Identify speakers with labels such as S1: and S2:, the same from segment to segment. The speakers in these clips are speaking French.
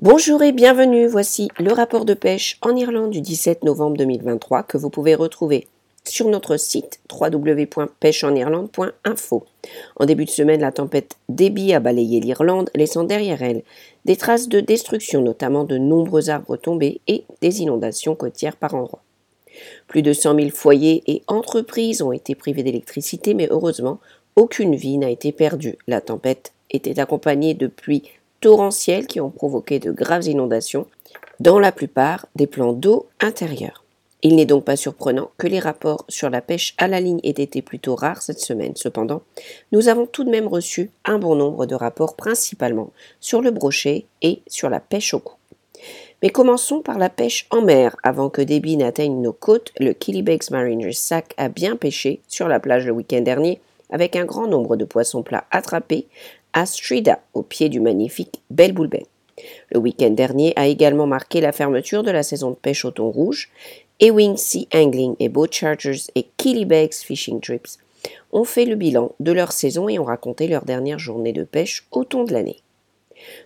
S1: Bonjour et bienvenue, voici le rapport de pêche en Irlande du 17 novembre 2023 que vous pouvez retrouver sur notre site www.pêcheenirlande.info. En début de semaine, la tempête Debbie a balayé l'Irlande, laissant derrière elle des traces de destruction, notamment de nombreux arbres tombés et des inondations côtières par endroits. Plus de 100 000 foyers et entreprises ont été privés d'électricité, mais heureusement, aucune vie n'a été perdue. La tempête était accompagnée de pluies torrentielles qui ont provoqué de graves inondations dans la plupart des plans d'eau intérieurs. Il n'est donc pas surprenant que les rapports sur la pêche à la ligne aient été plutôt rares cette semaine. Cependant, nous avons tout de même reçu un bon nombre de rapports principalement sur le brochet et sur la pêche au cou. Mais commençons par la pêche en mer. Avant que Debbie n'atteigne nos côtes, le Killybegs Mariners Sac a bien pêché sur la plage le week-end dernier avec un grand nombre de poissons plats attrapés à au pied du magnifique Belle Le week-end dernier a également marqué la fermeture de la saison de pêche au thon rouge Ewing Sea Angling et Boat Chargers et Killybegs Fishing Trips ont fait le bilan de leur saison et ont raconté leur dernière journée de pêche au thon de l'année.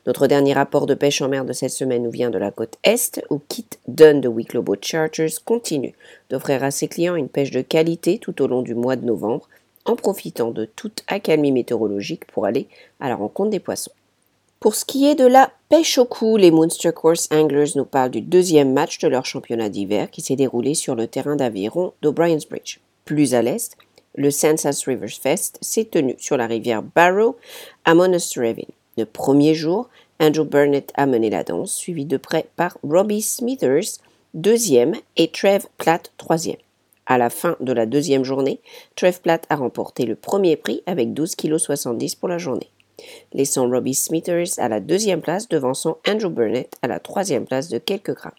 S1: Notre dernier rapport de pêche en mer de cette semaine nous vient de la côte Est, où Kit Dunn de Wicklow Boat Chargers continue d'offrir à ses clients une pêche de qualité tout au long du mois de novembre, en profitant de toute accalmie météorologique pour aller à la rencontre des poissons. Pour ce qui est de la pêche au cou, les Munster Course Anglers nous parlent du deuxième match de leur championnat d'hiver qui s'est déroulé sur le terrain d'aviron d'O'Brien's Bridge. Plus à l'est, le Sensas Rivers Fest s'est tenu sur la rivière Barrow à Monasterevin. Le premier jour, Andrew Burnett a mené la danse, suivi de près par Robbie Smithers, deuxième, et Trev Platt, troisième. À la fin de la deuxième journée, Trev Platt a remporté le premier prix avec 12,70 kg pour la journée laissant Robbie Smithers à la deuxième place devançant Andrew Burnett à la troisième place de quelques grammes.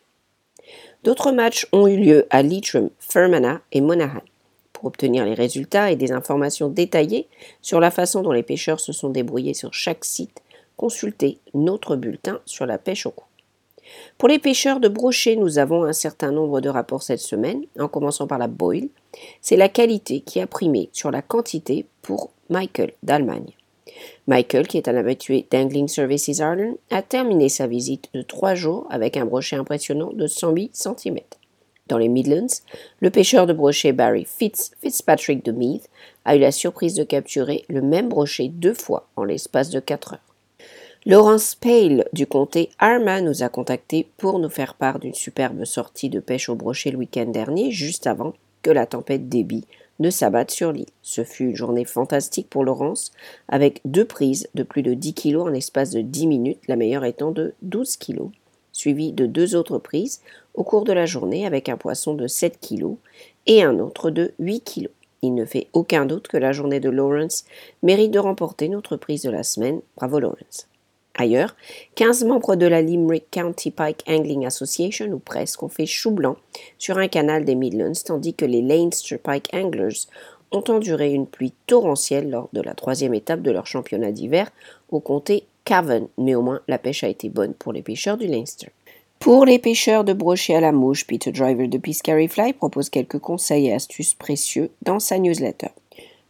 S1: D'autres matchs ont eu lieu à Leitrim, Fermanagh et Monaghan. Pour obtenir les résultats et des informations détaillées sur la façon dont les pêcheurs se sont débrouillés sur chaque site, consultez notre bulletin sur la pêche au cou. Pour les pêcheurs de brochet, nous avons un certain nombre de rapports cette semaine, en commençant par la boil. C'est la qualité qui a primé sur la quantité pour Michael d'Allemagne. Michael, qui est un habitué d'Angling Services Ireland, a terminé sa visite de trois jours avec un brochet impressionnant de 108 cm. Dans les Midlands, le pêcheur de brochet Barry Fitz, Fitzpatrick de Meath a eu la surprise de capturer le même brochet deux fois en l'espace de quatre heures. Lawrence Pale du comté Armagh nous a contactés pour nous faire part d'une superbe sortie de pêche au brochet le week-end dernier, juste avant que la tempête débit de s'abattre sur l'île. Ce fut une journée fantastique pour Laurence, avec deux prises de plus de 10 kilos en l'espace de 10 minutes, la meilleure étant de 12 kilos, suivie de deux autres prises au cours de la journée avec un poisson de 7 kilos et un autre de 8 kilos. Il ne fait aucun doute que la journée de Lawrence mérite de remporter notre prise de la semaine. Bravo Lawrence. Ailleurs, 15 membres de la Limerick County Pike Angling Association, ou presque, ont fait chou blanc sur un canal des Midlands, tandis que les Leinster Pike Anglers ont enduré une pluie torrentielle lors de la troisième étape de leur championnat d'hiver au comté Cavan, mais au moins la pêche a été bonne pour les pêcheurs du Leinster. Pour les pêcheurs de brochet à la mouche, Peter Driver de Piscary Fly propose quelques conseils et astuces précieux dans sa newsletter.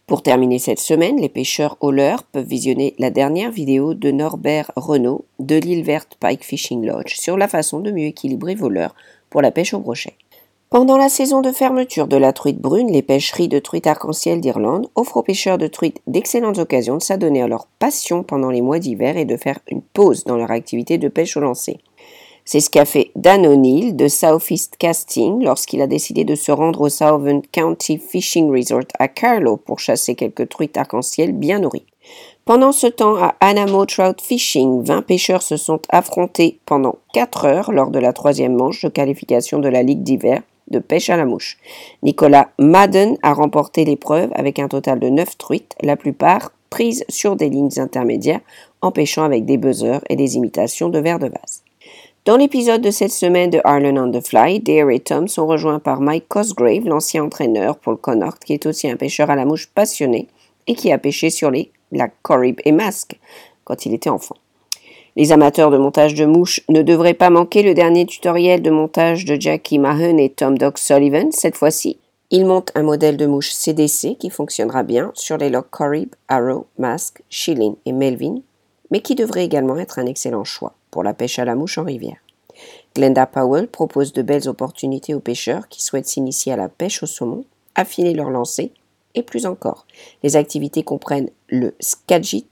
S1: Pour terminer cette semaine, les pêcheurs hauleurs peuvent visionner la dernière vidéo de Norbert Renault de l'île verte Pike Fishing Lodge sur la façon de mieux équilibrer vos pour la pêche au brochet. Pendant la saison de fermeture de la truite brune, les pêcheries de truite arc-en-ciel d'Irlande offrent aux pêcheurs de truite d'excellentes occasions de s'adonner à leur passion pendant les mois d'hiver et de faire une pause dans leur activité de pêche au lancer. C'est ce qu'a fait Dan O'Neill de Southeast Casting lorsqu'il a décidé de se rendre au Southern County Fishing Resort à Carlow pour chasser quelques truites arc-en-ciel bien nourries. Pendant ce temps, à Anamo Trout Fishing, 20 pêcheurs se sont affrontés pendant 4 heures lors de la troisième manche de qualification de la Ligue d'hiver de pêche à la mouche. Nicolas Madden a remporté l'épreuve avec un total de 9 truites, la plupart prises sur des lignes intermédiaires en pêchant avec des buzzers et des imitations de verre de vase. Dans l'épisode de cette semaine de Ireland on the Fly, Dare et Tom sont rejoints par Mike Cosgrave, l'ancien entraîneur pour le Connacht, qui est aussi un pêcheur à la mouche passionné et qui a pêché sur les lacs Corrib et Mask quand il était enfant. Les amateurs de montage de mouches ne devraient pas manquer le dernier tutoriel de montage de Jackie Mahon et Tom Doc Sullivan. Cette fois-ci, ils montent un modèle de mouche CDC qui fonctionnera bien sur les lochs Corrib, Arrow, Mask, Shilling et Melvin, mais qui devrait également être un excellent choix pour la pêche à la mouche en rivière. Glenda Powell propose de belles opportunités aux pêcheurs qui souhaitent s'initier à la pêche au saumon, affiner leur lancer et plus encore. Les activités comprennent le skagit,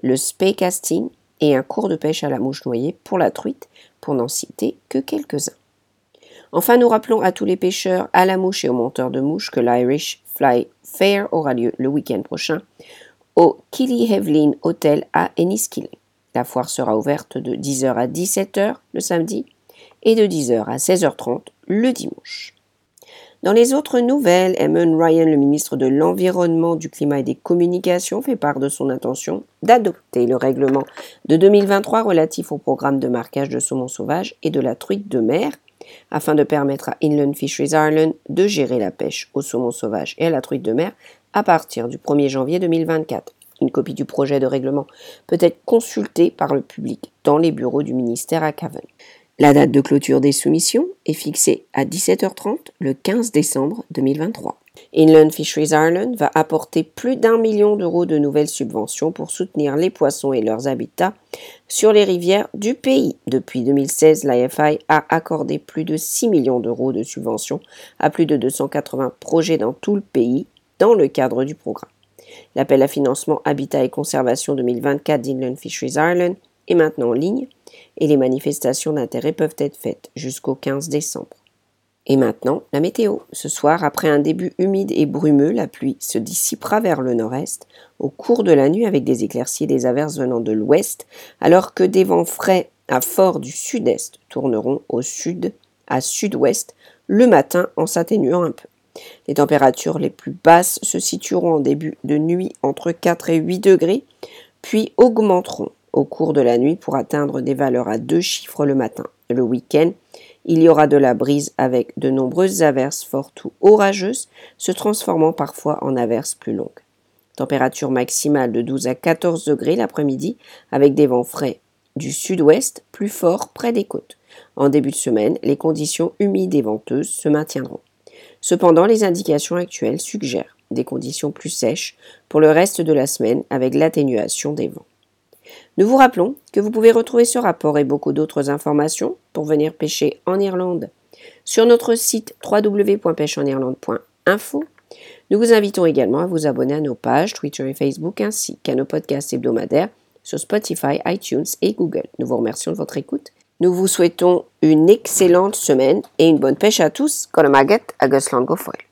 S1: le spay casting et un cours de pêche à la mouche noyée pour la truite, pour n'en citer que quelques-uns. Enfin, nous rappelons à tous les pêcheurs, à la mouche et aux monteurs de mouches que l'Irish Fly Fair aura lieu le week-end prochain au Killyhevlin Hotel à Enniskillen. La foire sera ouverte de 10h à 17h le samedi et de 10h à 16h30 le dimanche. Dans les autres nouvelles, Eamon Ryan, le ministre de l'Environnement, du Climat et des Communications, fait part de son intention d'adopter le règlement de 2023 relatif au programme de marquage de saumon sauvage et de la truite de mer, afin de permettre à Inland Fisheries Ireland de gérer la pêche au saumon sauvage et à la truite de mer à partir du 1er janvier 2024. Une copie du projet de règlement peut être consultée par le public dans les bureaux du ministère à Cavan. La date de clôture des soumissions est fixée à 17h30 le 15 décembre 2023. Inland Fisheries Ireland va apporter plus d'un million d'euros de nouvelles subventions pour soutenir les poissons et leurs habitats sur les rivières du pays. Depuis 2016, l'IFI a accordé plus de 6 millions d'euros de subventions à plus de 280 projets dans tout le pays dans le cadre du programme. L'appel à financement Habitat et Conservation 2024 d'Inland Fisheries Ireland est maintenant en ligne et les manifestations d'intérêt peuvent être faites jusqu'au 15 décembre. Et maintenant, la météo. Ce soir, après un début humide et brumeux, la pluie se dissipera vers le nord-est au cours de la nuit avec des éclaircies et des averses venant de l'ouest, alors que des vents frais à fort du sud-est tourneront au sud à sud-ouest le matin en s'atténuant un peu. Les températures les plus basses se situeront en début de nuit entre 4 et 8 degrés, puis augmenteront au cours de la nuit pour atteindre des valeurs à deux chiffres le matin. Le week-end, il y aura de la brise avec de nombreuses averses fortes ou orageuses, se transformant parfois en averses plus longues. Température maximale de 12 à 14 degrés l'après-midi avec des vents frais du sud-ouest plus forts près des côtes. En début de semaine, les conditions humides et venteuses se maintiendront. Cependant, les indications actuelles suggèrent des conditions plus sèches pour le reste de la semaine avec l'atténuation des vents. Nous vous rappelons que vous pouvez retrouver ce rapport et beaucoup d'autres informations pour venir pêcher en Irlande sur notre site www.pêcheenirlande.info. Nous vous invitons également à vous abonner à nos pages Twitter et Facebook ainsi qu'à nos podcasts hebdomadaires sur Spotify, iTunes et Google. Nous vous remercions de votre écoute. Nous vous souhaitons une excellente semaine et une bonne pêche à tous. Gosland Gofoil.